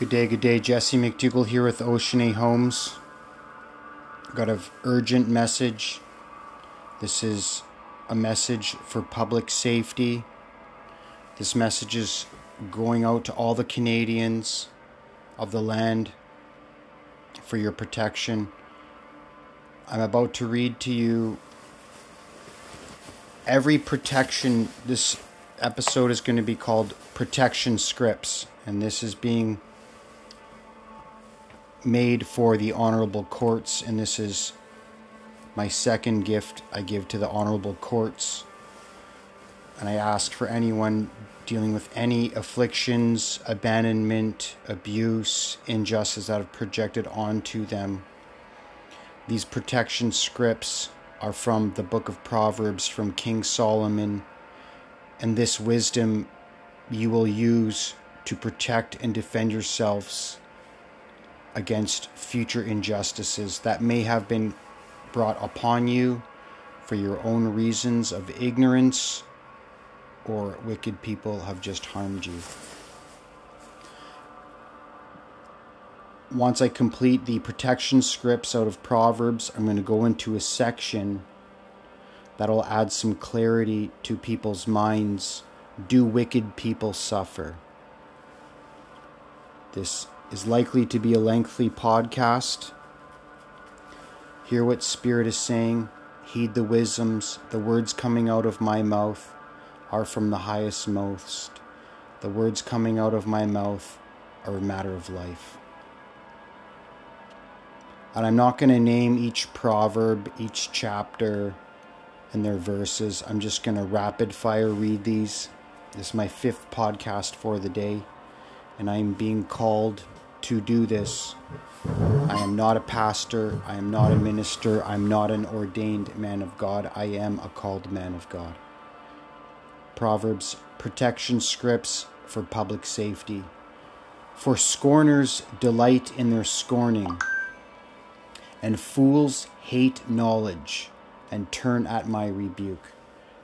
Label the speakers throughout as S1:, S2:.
S1: Good day, good day. Jesse McDougall here with Ocean A Homes. Got an urgent message. This is a message for public safety. This message is going out to all the Canadians of the land for your protection. I'm about to read to you every protection. This episode is going to be called Protection Scripts, and this is being made for the honorable courts, and this is my second gift I give to the honorable courts. And I ask for anyone dealing with any afflictions, abandonment, abuse, injustice that have projected onto them. These protection scripts are from the book of Proverbs from King Solomon, and this wisdom you will use to protect and defend yourselves against future injustices that may have been brought upon you for your own reasons of ignorance or wicked people have just harmed you. Once I complete the protection scripts out of Proverbs, I'm going to go into a section that'll add some clarity to people's minds. Do wicked people suffer? This is likely to be a lengthy podcast. Hear what Spirit is saying, heed the wisdoms, the words coming out of my mouth are from the highest most. The words coming out of my mouth are a matter of life. And I'm not going to name each proverb, each chapter, and their verses. I'm just going to rapid fire read these. This is my fifth podcast for the day, and I'm being called to do this. I am not a pastor. I am not a minister. I'm not an ordained man of God. I am a called man of God. Proverbs protection scripts for public safety. For scorners delight in their scorning, and fools hate knowledge and turn at my rebuke.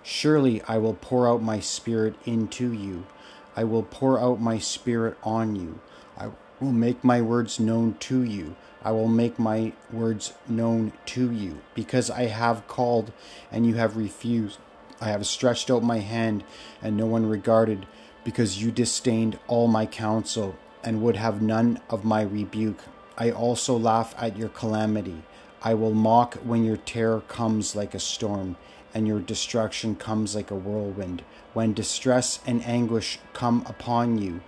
S1: Surely I will pour out my spirit into you. I will pour out my spirit on you. Will make my words known to you. I will make my words known to you, because I have called and you have refused. I have stretched out my hand and no one regarded, because you disdained all my counsel and would have none of my rebuke. I also laugh at your calamity. I will mock when your terror comes like a storm and your destruction comes like a whirlwind. When distress and anguish come upon you,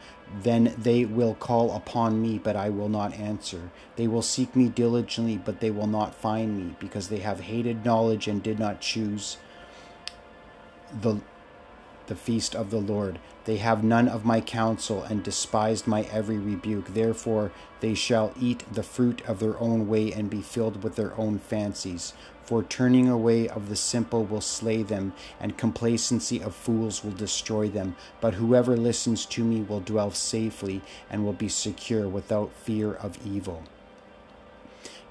S1: then they will call upon me, but I will not answer. They will seek me diligently, but they will not find me, because they have hated knowledge and did not choose the, the feast of the Lord. They have none of my counsel and despised my every rebuke. Therefore, they shall eat the fruit of their own way and be filled with their own fancies. For turning away of the simple will slay them, and complacency of fools will destroy them. But whoever listens to me will dwell safely and will be secure without fear of evil.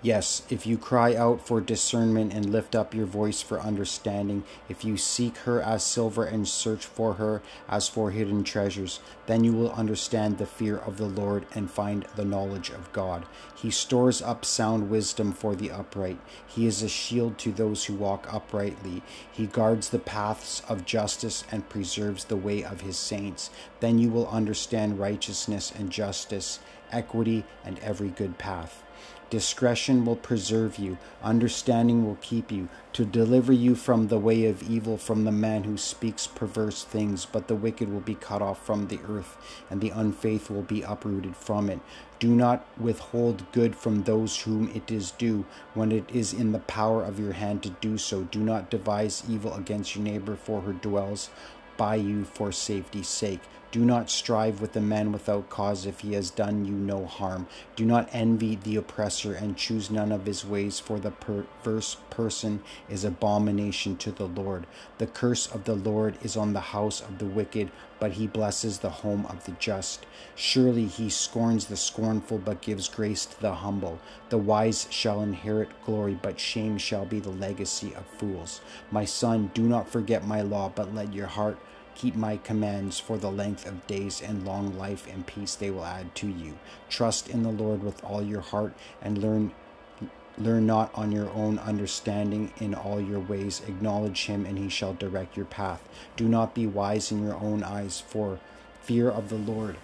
S1: Yes, if you cry out for discernment and lift up your voice for understanding, if you seek her as silver and search for her as for hidden treasures, then you will understand the fear of the Lord and find the knowledge of God. He stores up sound wisdom for the upright. He is a shield to those who walk uprightly. He guards the paths of justice and preserves the way of his saints. Then you will understand righteousness and justice, equity, and every good path. Discretion will preserve you, understanding will keep you, to deliver you from the way of evil, from the man who speaks perverse things. But the wicked will be cut off from the earth, and the unfaithful will be uprooted from it. Do not withhold good from those whom it is due, when it is in the power of your hand to do so. Do not devise evil against your neighbor, for her dwells by you for safety's sake. Do not strive with a man without cause if he has done you no harm. Do not envy the oppressor and choose none of his ways, for the perverse person is abomination to the Lord. The curse of the Lord is on the house of the wicked, but he blesses the home of the just. Surely he scorns the scornful, but gives grace to the humble. The wise shall inherit glory, but shame shall be the legacy of fools. My son, do not forget my law, but let your heart Keep my commands for the length of days, and long life and peace they will add to you. Trust in the Lord with all your heart, and learn Learn not on your own understanding in all your ways. Acknowledge him, and he shall direct your path. Do not be wise in your own eyes, for fear of the Lord,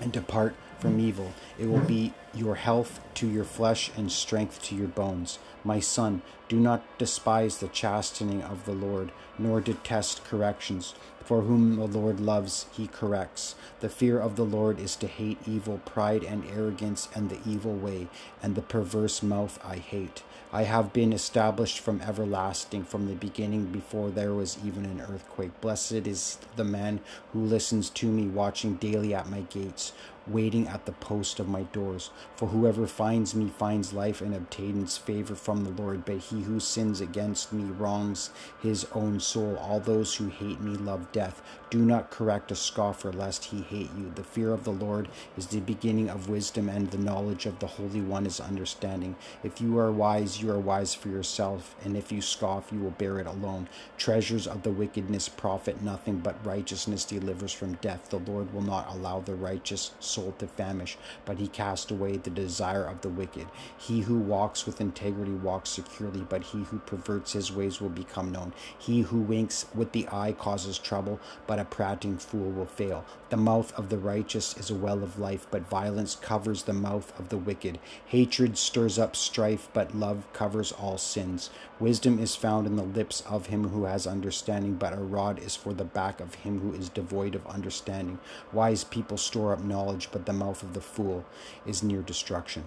S1: and depart from mm-hmm. evil. It will be your health to your flesh and strength to your bones. My son, do not despise the chastening of the Lord, nor detest corrections. For whom the Lord loves, he corrects. The fear of the Lord is to hate evil, pride and arrogance, and the evil way, and the perverse mouth I hate. I have been established from everlasting, from the beginning, before there was even an earthquake. Blessed is the man who listens to me, watching daily at my gates waiting at the post of my doors. For whoever finds me finds life and obtains favor from the Lord. But he who sins against me wrongs his own soul. All those who hate me love death. Do not correct a scoffer, lest he hate you. The fear of the Lord is the beginning of wisdom, and the knowledge of the Holy One is understanding. If you are wise, you are wise for yourself, and if you scoff, you will bear it alone. Treasures of the wickedness profit nothing, but righteousness delivers from death. The Lord will not allow the righteous soul to famish, but he cast away the desire of the wicked. He who walks with integrity walks securely, but he who perverts his ways will become known. He who winks with the eye causes trouble, but a prating fool will fail. The mouth of the righteous is a well of life, but violence covers the mouth of the wicked. Hatred stirs up strife, but love covers all sins. Wisdom is found in the lips of him who has understanding, but a rod is for the back of him who is devoid of understanding. Wise people store up knowledge, but the mouth of the fool is near destruction.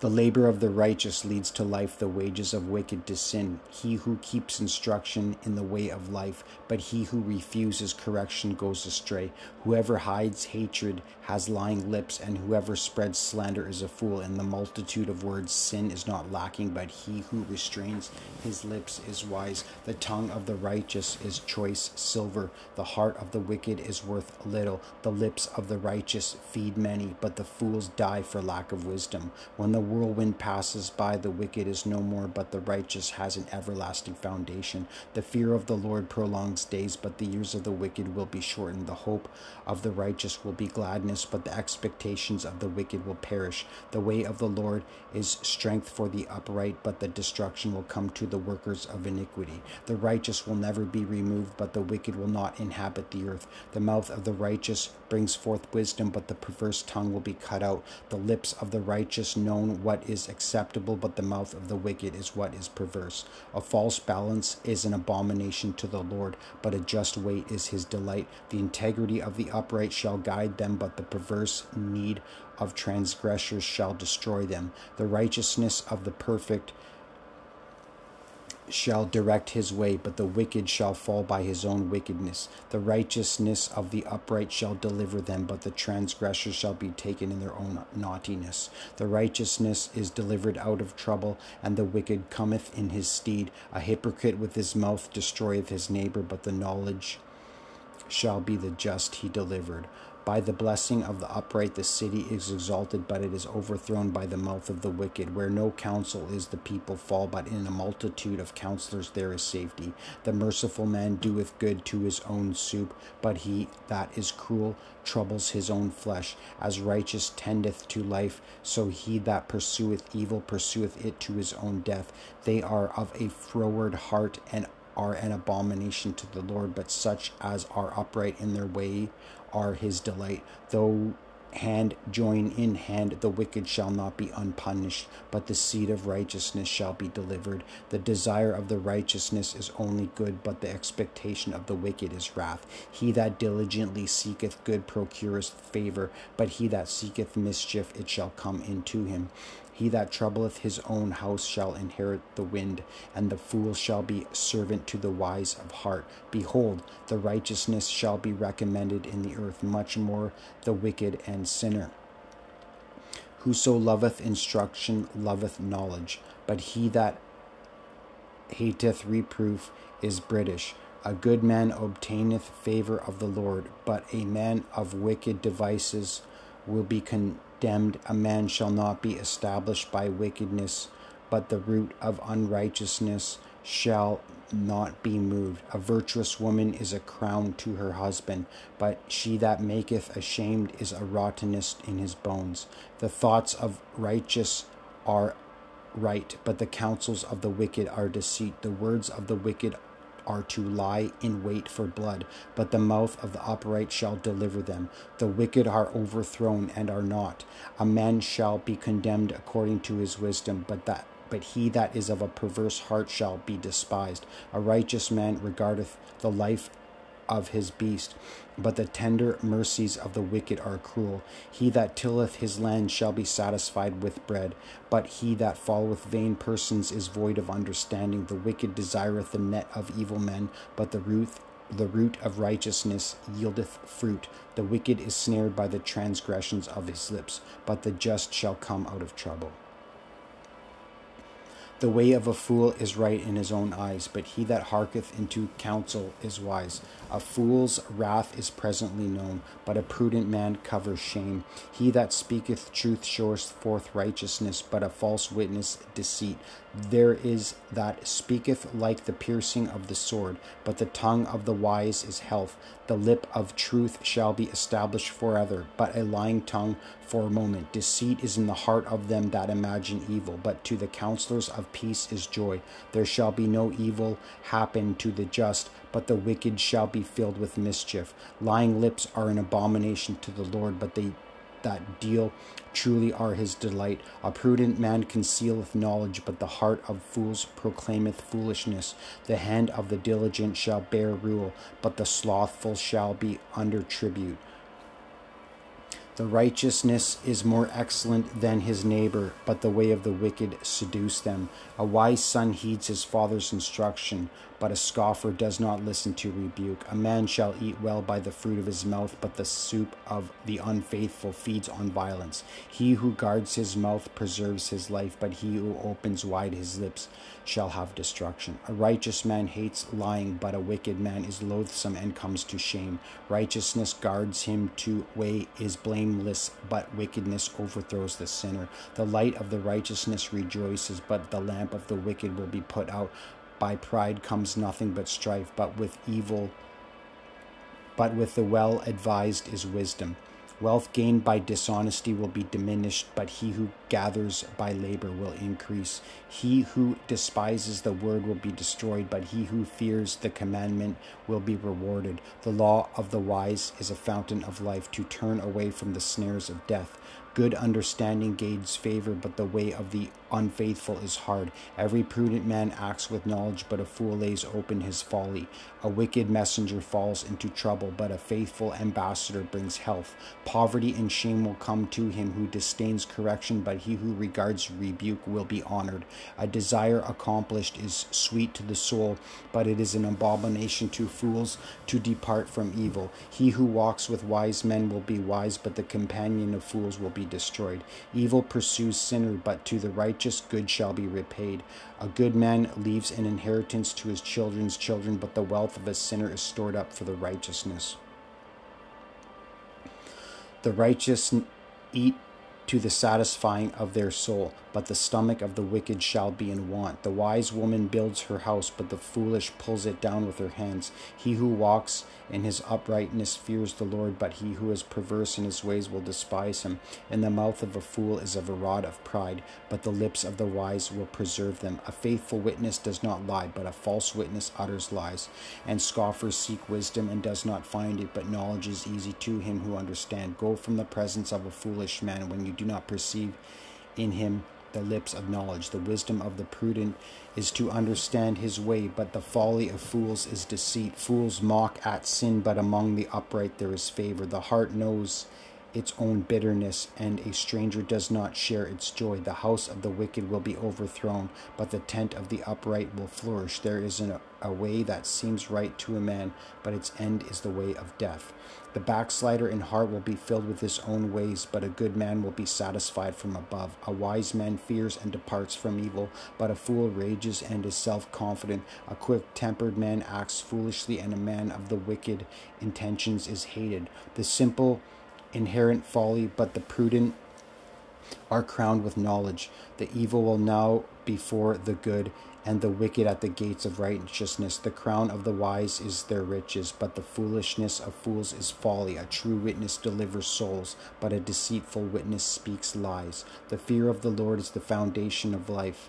S1: The labor of the righteous leads to life, the wages of wicked to sin. He who keeps instruction in the way of life, but he who refuses correction goes astray. Whoever hides hatred has lying lips, and whoever spreads slander is a fool. In the multitude of words, sin is not lacking, but he who restrains his lips is wise. The tongue of the righteous is choice silver, the heart of the wicked is worth little. The lips of the righteous feed many, but the fools die for lack of wisdom. When the whirlwind passes by, the wicked is no more, but the righteous has an everlasting foundation. The fear of the Lord prolongs days, but the years of the wicked will be shortened. The hope of the righteous will be gladness, but the expectations of the wicked will perish. The way of the Lord is strength for the upright, but the destruction will come to the workers of iniquity. The righteous will never be removed, but the wicked will not inhabit the earth. The mouth of the righteous brings forth wisdom, but the perverse tongue will be cut out. The lips of the righteous known what is acceptable, but the mouth of the wicked is what is perverse. A false balance is an abomination to the Lord, but a just weight is his delight. The integrity of the upright shall guide them, but the perverse need of transgressors shall destroy them. The righteousness of the perfect shall direct his way, but the wicked shall fall by his own wickedness. The righteousness of the upright shall deliver them, but the transgressors shall be taken in their own naughtiness. The righteousness is delivered out of trouble, and the wicked cometh in his stead. A hypocrite with his mouth destroyeth his neighbor, but the knowledge shall be the just he delivered. By the blessing of the upright the city is exalted, but it is overthrown by the mouth of the wicked. Where no counsel is, the people fall, but in a multitude of counselors there is safety. The merciful man doeth good to his own soup, but he that is cruel troubles his own flesh. As righteous tendeth to life, so he that pursueth evil pursueth it to his own death. They are of a froward heart and are an abomination to the Lord, but such as are upright in their way are his delight. Though hand join in hand, the wicked shall not be unpunished, but the seed of righteousness shall be delivered. The desire of the righteousness is only good, but the expectation of the wicked is wrath. He that diligently seeketh good procureth favor, but he that seeketh mischief, it shall come into him. He that troubleth his own house shall inherit the wind, and the fool shall be servant to the wise of heart. Behold, the righteousness shall be recommended in the earth, much more the wicked and sinner. Whoso loveth instruction loveth knowledge, but he that hateth reproof is British. A good man obtaineth favor of the Lord, but a man of wicked devices will be condemned condemned, a man shall not be established by wickedness, but the root of unrighteousness shall not be moved. A virtuous woman is a crown to her husband, but she that maketh ashamed is a rottenness in his bones. The thoughts of righteous are right, but the counsels of the wicked are deceit. The words of the wicked are to lie in wait for blood, but the mouth of the upright shall deliver them. The wicked are overthrown and are not. A man shall be condemned according to his wisdom, but that but he that is of a perverse heart shall be despised. A righteous man regardeth the life of his beast, but the tender mercies of the wicked are cruel. He that tilleth his land shall be satisfied with bread, but he that followeth vain persons is void of understanding. The wicked desireth the net of evil men, but the root the root of righteousness yieldeth fruit. The wicked is snared by the transgressions of his lips, but the just shall come out of trouble. The way of a fool is right in his own eyes, but he that hearketh into counsel is wise. A fool's wrath is presently known, but a prudent man covers shame. He that speaketh truth showeth forth righteousness, but a false witness deceit. There is that speaketh like the piercing of the sword, but the tongue of the wise is health. The lip of truth shall be established forever, but a lying tongue for a moment. Deceit is in the heart of them that imagine evil, but to the counselors of peace is joy. There shall be no evil happen to the just, but the wicked shall be filled with mischief. Lying lips are an abomination to the Lord, but they that deal truly are his delight. A prudent man concealeth knowledge, but the heart of fools proclaimeth foolishness. The hand of the diligent shall bear rule, but the slothful shall be under tribute. The righteousness is more excellent than his neighbor, but the way of the wicked seduce them. A wise son heeds his father's instruction, but a scoffer does not listen to rebuke. A man shall eat well by the fruit of his mouth, but the soup of the unfaithful feeds on violence. He who guards his mouth preserves his life, but he who opens wide his lips shall have destruction. A righteous man hates lying, but a wicked man is loathsome and comes to shame. Righteousness guards him to way is blameless, but wickedness overthrows the sinner. The light of the righteousness rejoices, but the lamp of the wicked will be put out. By pride comes nothing but strife, but with evil, but with the well advised is wisdom. Wealth gained by dishonesty will be diminished, but he who gathers by labor will increase. He who despises the word will be destroyed, but he who fears the commandment will be rewarded. The law of the wise is a fountain of life to turn away from the snares of death. Good understanding gains favor, but the way of the unfaithful is hard. Every prudent man acts with knowledge, but a fool lays open his folly. A wicked messenger falls into trouble, but a faithful ambassador brings health. Poverty and shame will come to him who disdains correction, but he who regards rebuke will be honored. A desire accomplished is sweet to the soul, but it is an abomination to fools to depart from evil. He who walks with wise men will be wise, but the companion of fools will be destroyed. Evil pursues sinner, but to the righteous good shall be repaid. A good man leaves an inheritance to his children's children, but the wealth of a sinner is stored up for the righteousness. The righteous eat to the satisfying of their soul, but the stomach of the wicked shall be in want. The wise woman builds her house, but the foolish pulls it down with her hands. He who walks in his uprightness fears the Lord, but he who is perverse in his ways will despise him. In the mouth of a fool is a rod of pride, but the lips of the wise will preserve them. A faithful witness does not lie, but a false witness utters lies. And scoffers seek wisdom and does not find it, but knowledge is easy to him who understand. Go from the presence of a foolish man when you do not perceive in him the lips of knowledge. The wisdom of the prudent is to understand his way, but the folly of fools is deceit. Fools mock at sin, but among the upright there is favor. The heart knows its own bitterness, and a stranger does not share its joy. The house of the wicked will be overthrown, but the tent of the upright will flourish. There is an, a way that seems right to a man, but its end is the way of death. The backslider in heart will be filled with his own ways, but a good man will be satisfied from above. A wise man fears and departs from evil, but a fool rages and is self confident. A quick tempered man acts foolishly, and a man of the wicked intentions is hated. The simple inherent folly, but the prudent are crowned with knowledge. The evil will now before the good and the wicked at the gates of righteousness. The crown of the wise is their riches, but the foolishness of fools is folly. A true witness delivers souls, but a deceitful witness speaks lies. The fear of the Lord is the foundation of life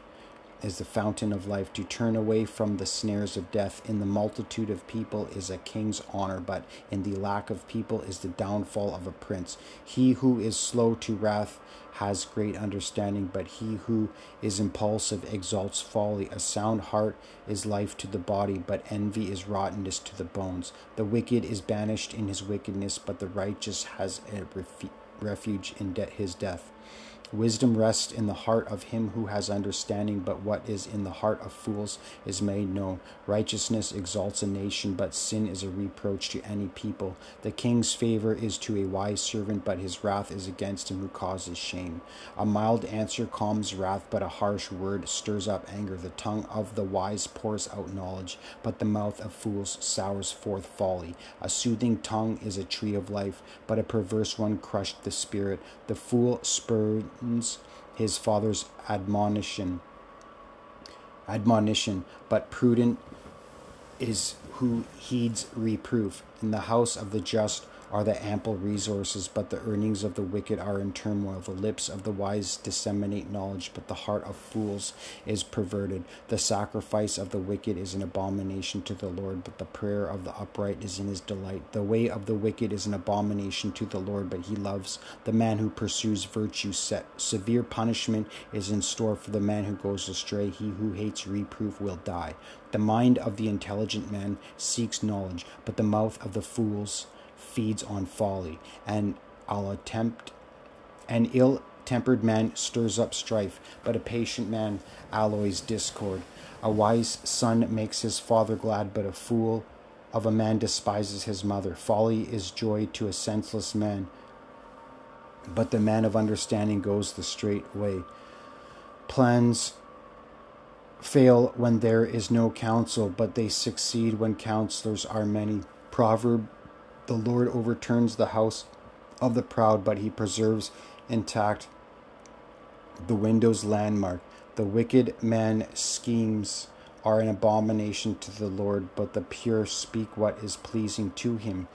S1: is the fountain of life. To turn away from the snares of death in the multitude of people is a king's honor, but in the lack of people is the downfall of a prince. He who is slow to wrath has great understanding, but he who is impulsive exalts folly. A sound heart is life to the body, but envy is rottenness to the bones. The wicked is banished in his wickedness, but the righteous has a refuge in de- his death. Wisdom rests in the heart of him who has understanding, but what is in the heart of fools is made known. Righteousness exalts a nation, but sin is a reproach to any people. The king's favor is to a wise servant, but his wrath is against him who causes shame. A mild answer calms wrath, but a harsh word stirs up anger. The tongue of the wise pours out knowledge, but the mouth of fools sours forth folly. A soothing tongue is a tree of life, but a perverse one crushed the spirit. The fool spurred his father's admonition. Admonition but prudent is who heeds reproof. In the house of the just are the ample resources, but the earnings of the wicked are in turmoil. The lips of the wise disseminate knowledge, but the heart of fools is perverted. The sacrifice of the wicked is an abomination to the Lord, but the prayer of the upright is in his delight. The way of the wicked is an abomination to the Lord, but he loves the man who pursues virtue. Set severe punishment is in store for the man who goes astray. He who hates reproof will die. The mind of the intelligent man seeks knowledge, but the mouth of the fools feeds on folly, and I'll attempt an ill tempered man stirs up strife, but a patient man alloys discord. A wise son makes his father glad, but a fool of a man despises his mother. Folly is joy to a senseless man, but the man of understanding goes the straight way. Plans fail when there is no counsel, but they succeed when counselors are many. Proverb the Lord overturns the house of the proud, but he preserves intact the window's landmark. The wicked man's schemes are an abomination to the Lord, but the pure speak what is pleasing to him.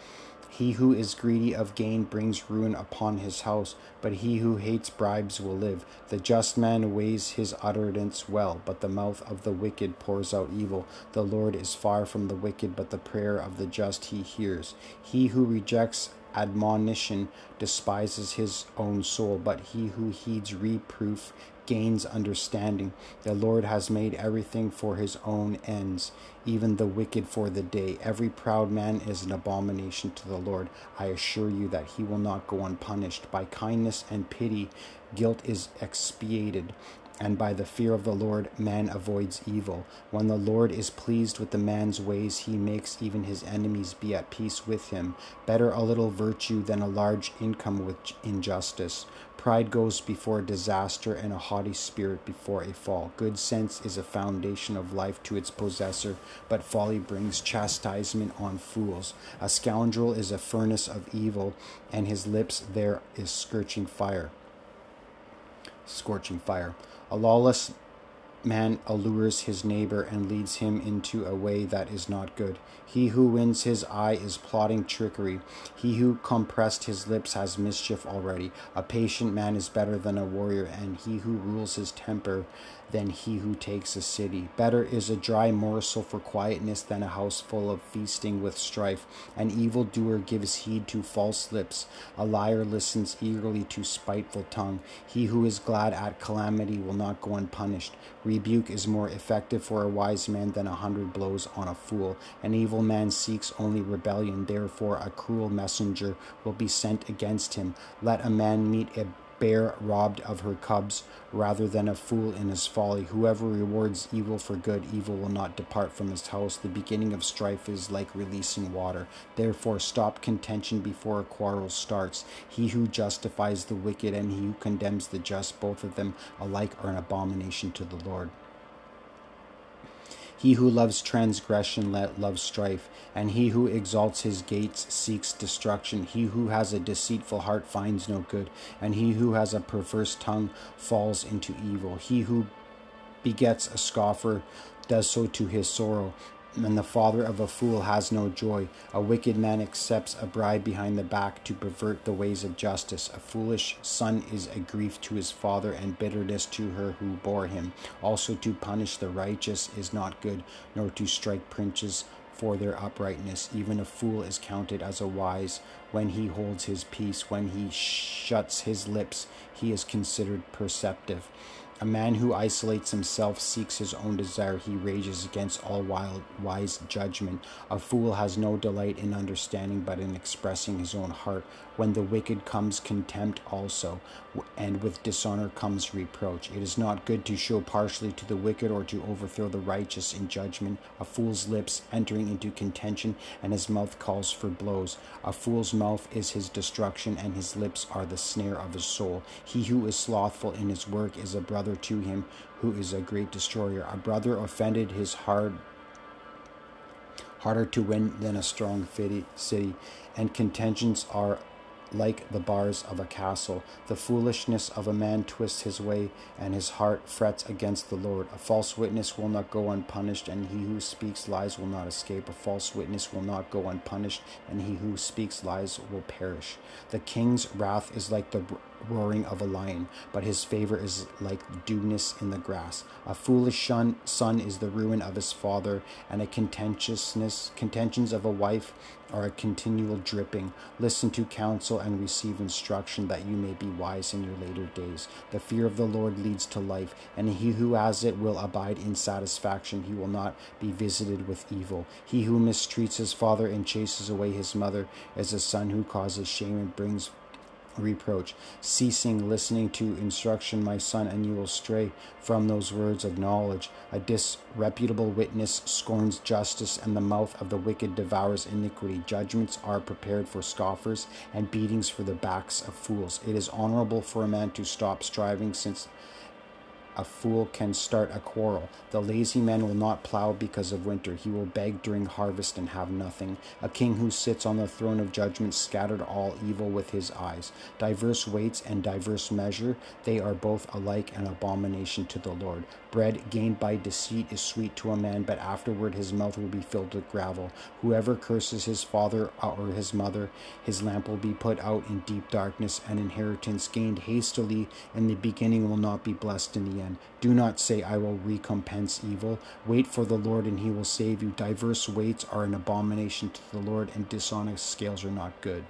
S1: He who is greedy of gain brings ruin upon his house, but he who hates bribes will live. The just man weighs his utterance well, but the mouth of the wicked pours out evil. The Lord is far from the wicked, but the prayer of the just he hears. He who rejects admonition despises his own soul, but he who heeds reproof gains understanding. The Lord has made everything for his own ends, even the wicked for the day. Every proud man is an abomination to the Lord. I assure you that he will not go unpunished. By kindness and pity, guilt is expiated and by the fear of the Lord man avoids evil. When the Lord is pleased with the man's ways, he makes even his enemies be at peace with him. Better a little virtue than a large income with injustice. Pride goes before disaster, and a haughty spirit before a fall. Good sense is a foundation of life to its possessor, but folly brings chastisement on fools. A scoundrel is a furnace of evil, and his lips there is scorching fire. Scorching fire. A lawless man allures his neighbor and leads him into a way that is not good. He who wins his eye is plotting trickery. He who compressed his lips has mischief already. A patient man is better than a warrior, and he who rules his temper than he who takes a city. Better is a dry morsel for quietness than a house full of feasting with strife. An evildoer gives heed to false lips. A liar listens eagerly to spiteful tongue. He who is glad at calamity will not go unpunished. Rebuke is more effective for a wise man than a hundred blows on a fool. An evil man seeks only rebellion, therefore a cruel messenger will be sent against him. Let a man meet a bear robbed of her cubs rather than a fool in his folly. Whoever rewards evil for good, evil will not depart from his house. The beginning of strife is like releasing water. Therefore, stop contention before a quarrel starts. He who justifies the wicked and he who condemns the just, both of them alike are an abomination to the Lord. He who loves transgression let loves strife, and he who exalts his gates seeks destruction. He who has a deceitful heart finds no good, and he who has a perverse tongue falls into evil. He who begets a scoffer does so to his sorrow and the father of a fool has no joy. A wicked man accepts a bribe behind the back to pervert the ways of justice. A foolish son is a grief to his father and bitterness to her who bore him. Also, to punish the righteous is not good, nor to strike princes for their uprightness. Even a fool is counted as a wise when he holds his peace. When he shuts his lips, he is considered perceptive. A man who isolates himself seeks his own desire. He rages against all wild, wise judgment. A fool has no delight in understanding, but in expressing his own heart. When the wicked comes contempt also, and with dishonor comes reproach. It is not good to show partially to the wicked or to overthrow the righteous in judgment. A fool's lips entering into contention, and his mouth calls for blows. A fool's mouth is his destruction, and his lips are the snare of his soul. He who is slothful in his work is a brother to him who is a great destroyer. A brother offended his hard harder to win than a strong city, and contentions are like the bars of a castle. The foolishness of a man twists his way, and his heart frets against the Lord. A false witness will not go unpunished, and he who speaks lies will not escape. A false witness will not go unpunished, and he who speaks lies will perish. The king's wrath is like the roaring of a lion, but his favor is like dewness in the grass. A foolish son, is the ruin of his father, and a contentiousness contentions of a wife are a continual dripping. Listen to counsel and receive instruction that you may be wise in your later days. The fear of the Lord leads to life, and he who has it will abide in satisfaction. He will not be visited with evil. He who mistreats his father and chases away his mother is a son who causes shame and brings reproach, ceasing listening to instruction, my son, and you will stray from those words of knowledge. A disreputable witness scorns justice, and the mouth of the wicked devours iniquity. Judgments are prepared for scoffers, and beatings for the backs of fools. It is honorable for a man to stop striving, since a fool can start a quarrel. The lazy man will not plow because of winter. He will beg during harvest and have nothing. A king who sits on the throne of judgment scattered all evil with his eyes. Diverse weights and diverse measure, they are both alike an abomination to the Lord. Bread gained by deceit is sweet to a man, but afterward his mouth will be filled with gravel. Whoever curses his father uh, or his mother, his lamp will be put out in deep darkness. An inheritance gained hastily in the beginning will not be blessed in the end. Do not say, I will recompense evil. Wait for the Lord, and he will save you. Diverse weights are an abomination to the Lord, and dishonest scales are not good.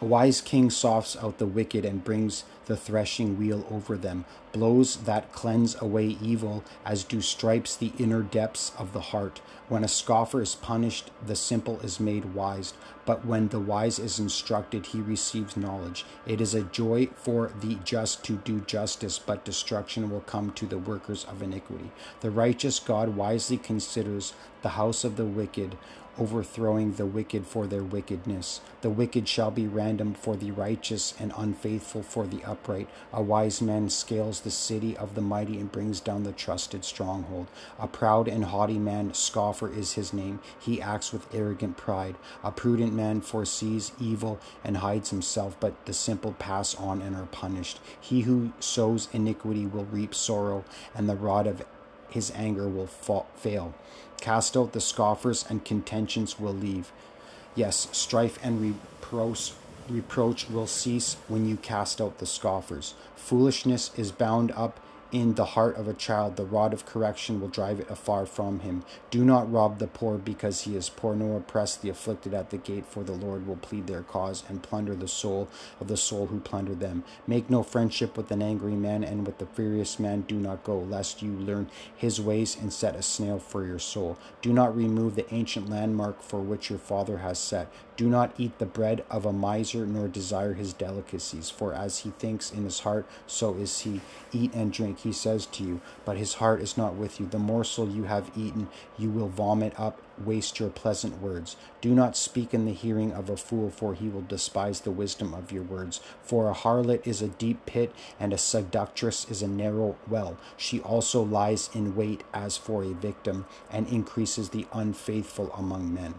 S1: A wise king softs out the wicked and brings the threshing wheel over them, blows that cleanse away evil, as do stripes the inner depths of the heart. When a scoffer is punished, the simple is made wise, but when the wise is instructed, he receives knowledge. It is a joy for the just to do justice, but destruction will come to the workers of iniquity. The righteous God wisely considers the house of the wicked overthrowing the wicked for their wickedness. The wicked shall be random for the righteous, and unfaithful for the upright. A wise man scales the city of the mighty and brings down the trusted stronghold. A proud and haughty man, scoffer is his name. He acts with arrogant pride. A prudent man foresees evil and hides himself, but the simple pass on and are punished. He who sows iniquity will reap sorrow, and the rod of his anger will fa- fail. Cast out the scoffers, and contentions will leave. Yes, strife and reproach, reproach will cease when you cast out the scoffers. Foolishness is bound up in the heart of a child, the rod of correction will drive it afar from him. Do not rob the poor because he is poor, nor oppress the afflicted at the gate, for the Lord will plead their cause and plunder the soul of the soul who plundered them. Make no friendship with an angry man, and with the furious man do not go, lest you learn his ways and set a snail for your soul. Do not remove the ancient landmark for which your father has set. Do not eat the bread of a miser, nor desire his delicacies, for as he thinks in his heart, so is he. Eat and drink he says to you, but his heart is not with you. The morsel you have eaten, you will vomit up, waste your pleasant words. Do not speak in the hearing of a fool, for he will despise the wisdom of your words. For a harlot is a deep pit, and a seductress is a narrow well. She also lies in wait as for a victim, and increases the unfaithful among men.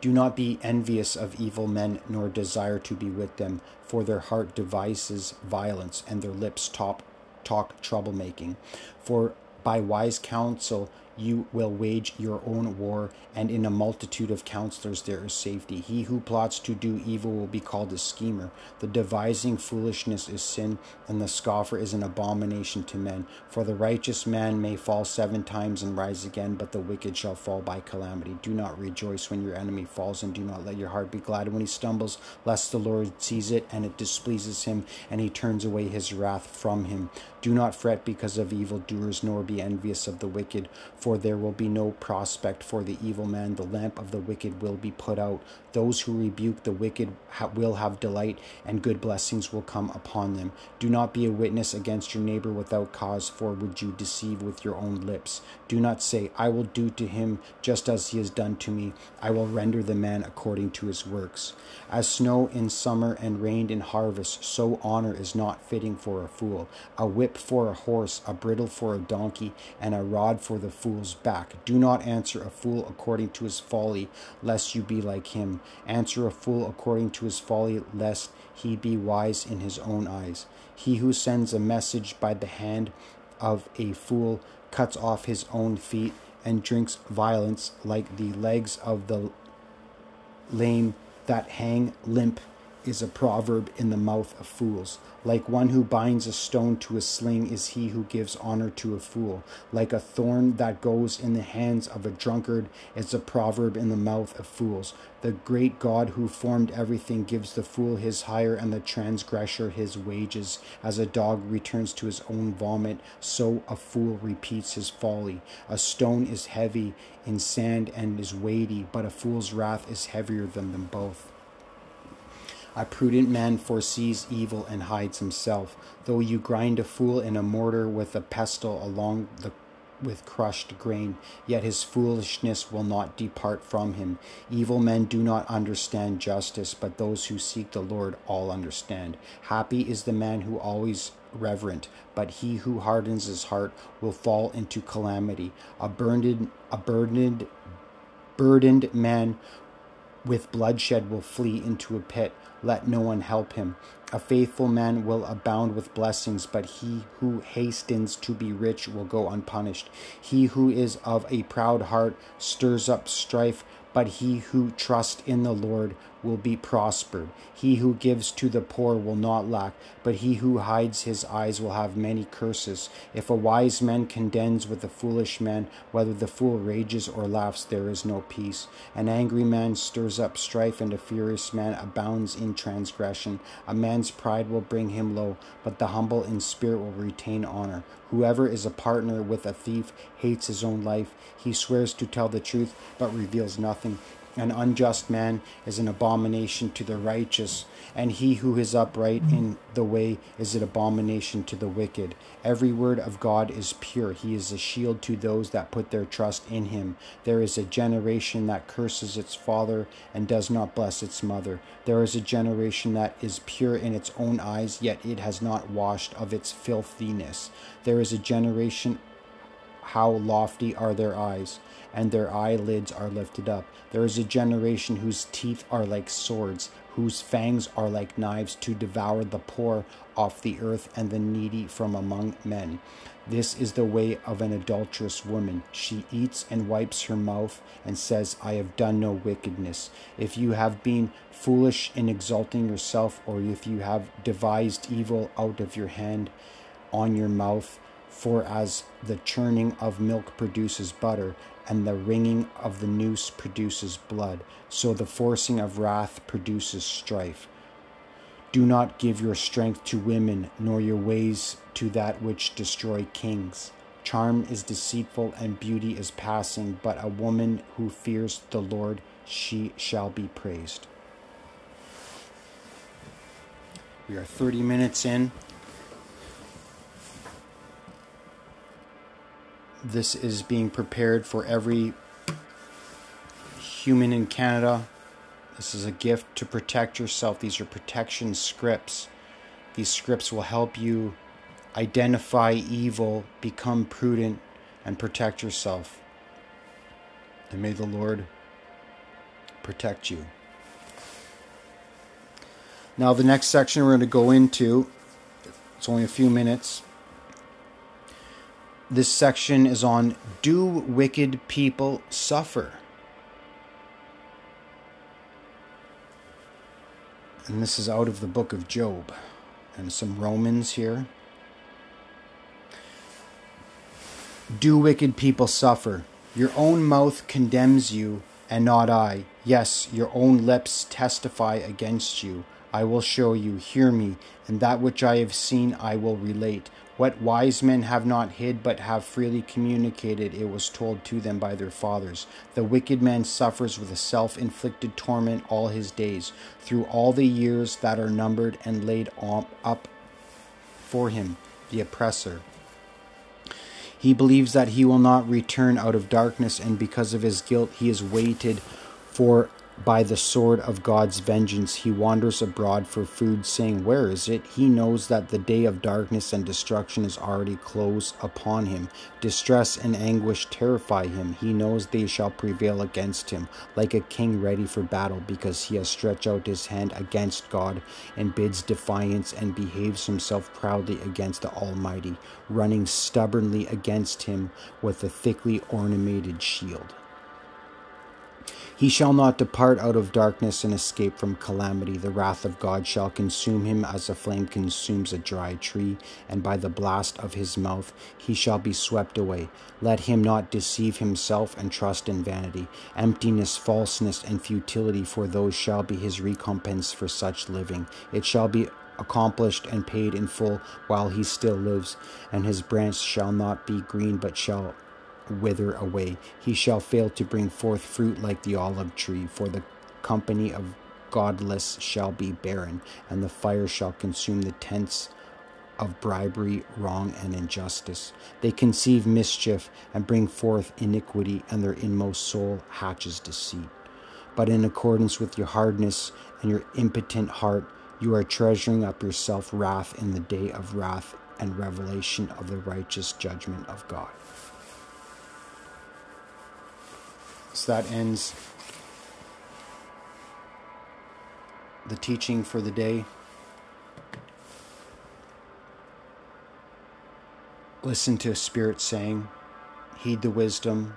S1: Do not be envious of evil men, nor desire to be with them, for their heart devises violence, and their lips talk talk troublemaking. For by wise counsel you will wage your own war, and in a multitude of counselors there is safety. He who plots to do evil will be called a schemer. The devising foolishness is sin, and the scoffer is an abomination to men. For the righteous man may fall seven times and rise again, but the wicked shall fall by calamity. Do not rejoice when your enemy falls, and do not let your heart be glad when he stumbles, lest the Lord sees it and it displeases him, and he turns away his wrath from him. Do not fret because of evildoers, nor be envious of the wicked, for there will be no prospect for the evil man. The lamp of the wicked will be put out. Those who rebuke the wicked will have delight, and good blessings will come upon them. Do not be a witness against your neighbor without cause, for would you deceive with your own lips? Do not say, I will do to him just as he has done to me. I will render the man according to his works. As snow in summer and rain in harvest, so honor is not fitting for a fool. A whip for a horse, a bridle for a donkey, and a rod for the fool's back. Do not answer a fool according to his folly, lest you be like him. Answer a fool according to his folly, lest he be wise in his own eyes. He who sends a message by the hand of a fool cuts off his own feet and drinks violence like the legs of the lame that hang limp is a proverb in the mouth of fools. Like one who binds a stone to a sling is he who gives honor to a fool. Like a thorn that goes in the hands of a drunkard is a proverb in the mouth of fools. The great God who formed everything gives the fool his hire and the transgressor his wages. As a dog returns to his own vomit, so a fool repeats his folly. A stone is heavy in sand and is weighty, but a fool's wrath is heavier than them both. A prudent man foresees evil and hides himself. Though you grind a fool in a mortar with a pestle along the with crushed grain, yet his foolishness will not depart from him. Evil men do not understand justice, but those who seek the Lord all understand. Happy is the man who always reverent, but he who hardens his heart will fall into calamity. A burdened, a burdened, burdened man with bloodshed will flee into a pit let no one help him. A faithful man will abound with blessings, but he who hastens to be rich will go unpunished. He who is of a proud heart stirs up strife, but he who trusts in the Lord will be prospered. He who gives to the poor will not lack, but he who hides his eyes will have many curses. If a wise man contends with a foolish man, whether the fool rages or laughs, there is no peace. An angry man stirs up strife, and a furious man abounds in transgression. A man's pride will bring him low, but the humble in spirit will retain honor. Whoever is a partner with a thief hates his own life. He swears to tell the truth, but reveals nothing. An unjust man is an abomination to the righteous, and he who is upright in the way is an abomination to the wicked. Every word of God is pure. He is a shield to those that put their trust in him. There is a generation that curses its father and does not bless its mother. There is a generation that is pure in its own eyes, yet it has not washed of its filthiness. There is a generation how lofty are their eyes, and their eyelids are lifted up. There is a generation whose teeth are like swords, whose fangs are like knives to devour the poor off the earth and the needy from among men. This is the way of an adulterous woman. She eats and wipes her mouth and says, I have done no wickedness. If you have been foolish in exalting yourself, or if you have devised evil out of your hand on your mouth, for as the churning of milk produces butter, and the wringing of the noose produces blood, so the forcing of wrath produces strife. Do not give your strength to women, nor your ways to that which destroy kings. Charm is deceitful and beauty is passing, but a woman who fears the Lord, she shall be praised. We are 30 minutes in. This is being prepared for every human in Canada. This is a gift to protect yourself. These are protection scripts. These scripts will help you identify evil, become prudent, and protect yourself. And may the Lord protect you. Now, the next section we're going to go into, it's only a few minutes, this section is on Do Wicked People Suffer? And this is out of the book of Job and some Romans here. Do wicked people suffer? Your own mouth condemns you, and not I. Yes, your own lips testify against you. I will show you, hear me, and that which I have seen I will relate. What wise men have not hid, but have freely communicated, it was told to them by their fathers. The wicked man suffers with a self inflicted torment all his days, through all the years that are numbered and laid up for him, the oppressor. He believes that he will not return out of darkness, and because of his guilt, he is waited for by the sword of God's vengeance, he wanders abroad for food, saying, Where is it? He knows that the day of darkness and destruction is already close upon him. Distress and anguish terrify him. He knows they shall prevail against him, like a king ready for battle, because he has stretched out his hand against God and bids defiance and behaves himself proudly against the Almighty, running stubbornly against him with a thickly ornamented shield. He shall not depart out of darkness and escape from calamity. The wrath of God shall consume him as a flame consumes a dry tree, and by the blast of his mouth he shall be swept away. Let him not deceive himself and trust in vanity. Emptiness, falseness, and futility, for those shall be his recompense for such living. It shall be accomplished and paid in full while he still lives, and his branch shall not be green but shall wither away. He shall fail to bring forth fruit like the olive tree, for the company of godless shall be barren, and the fire shall consume the tents of bribery, wrong, and injustice. They conceive mischief and bring forth iniquity, and their inmost soul hatches deceit. But in accordance with your hardness and your impotent heart, you are treasuring up yourself wrath in the day of wrath and revelation of the righteous judgment of God. So that ends the teaching for the day. Listen to a Spirit saying, heed the wisdom,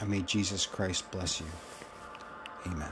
S1: and may Jesus Christ bless you. Amen.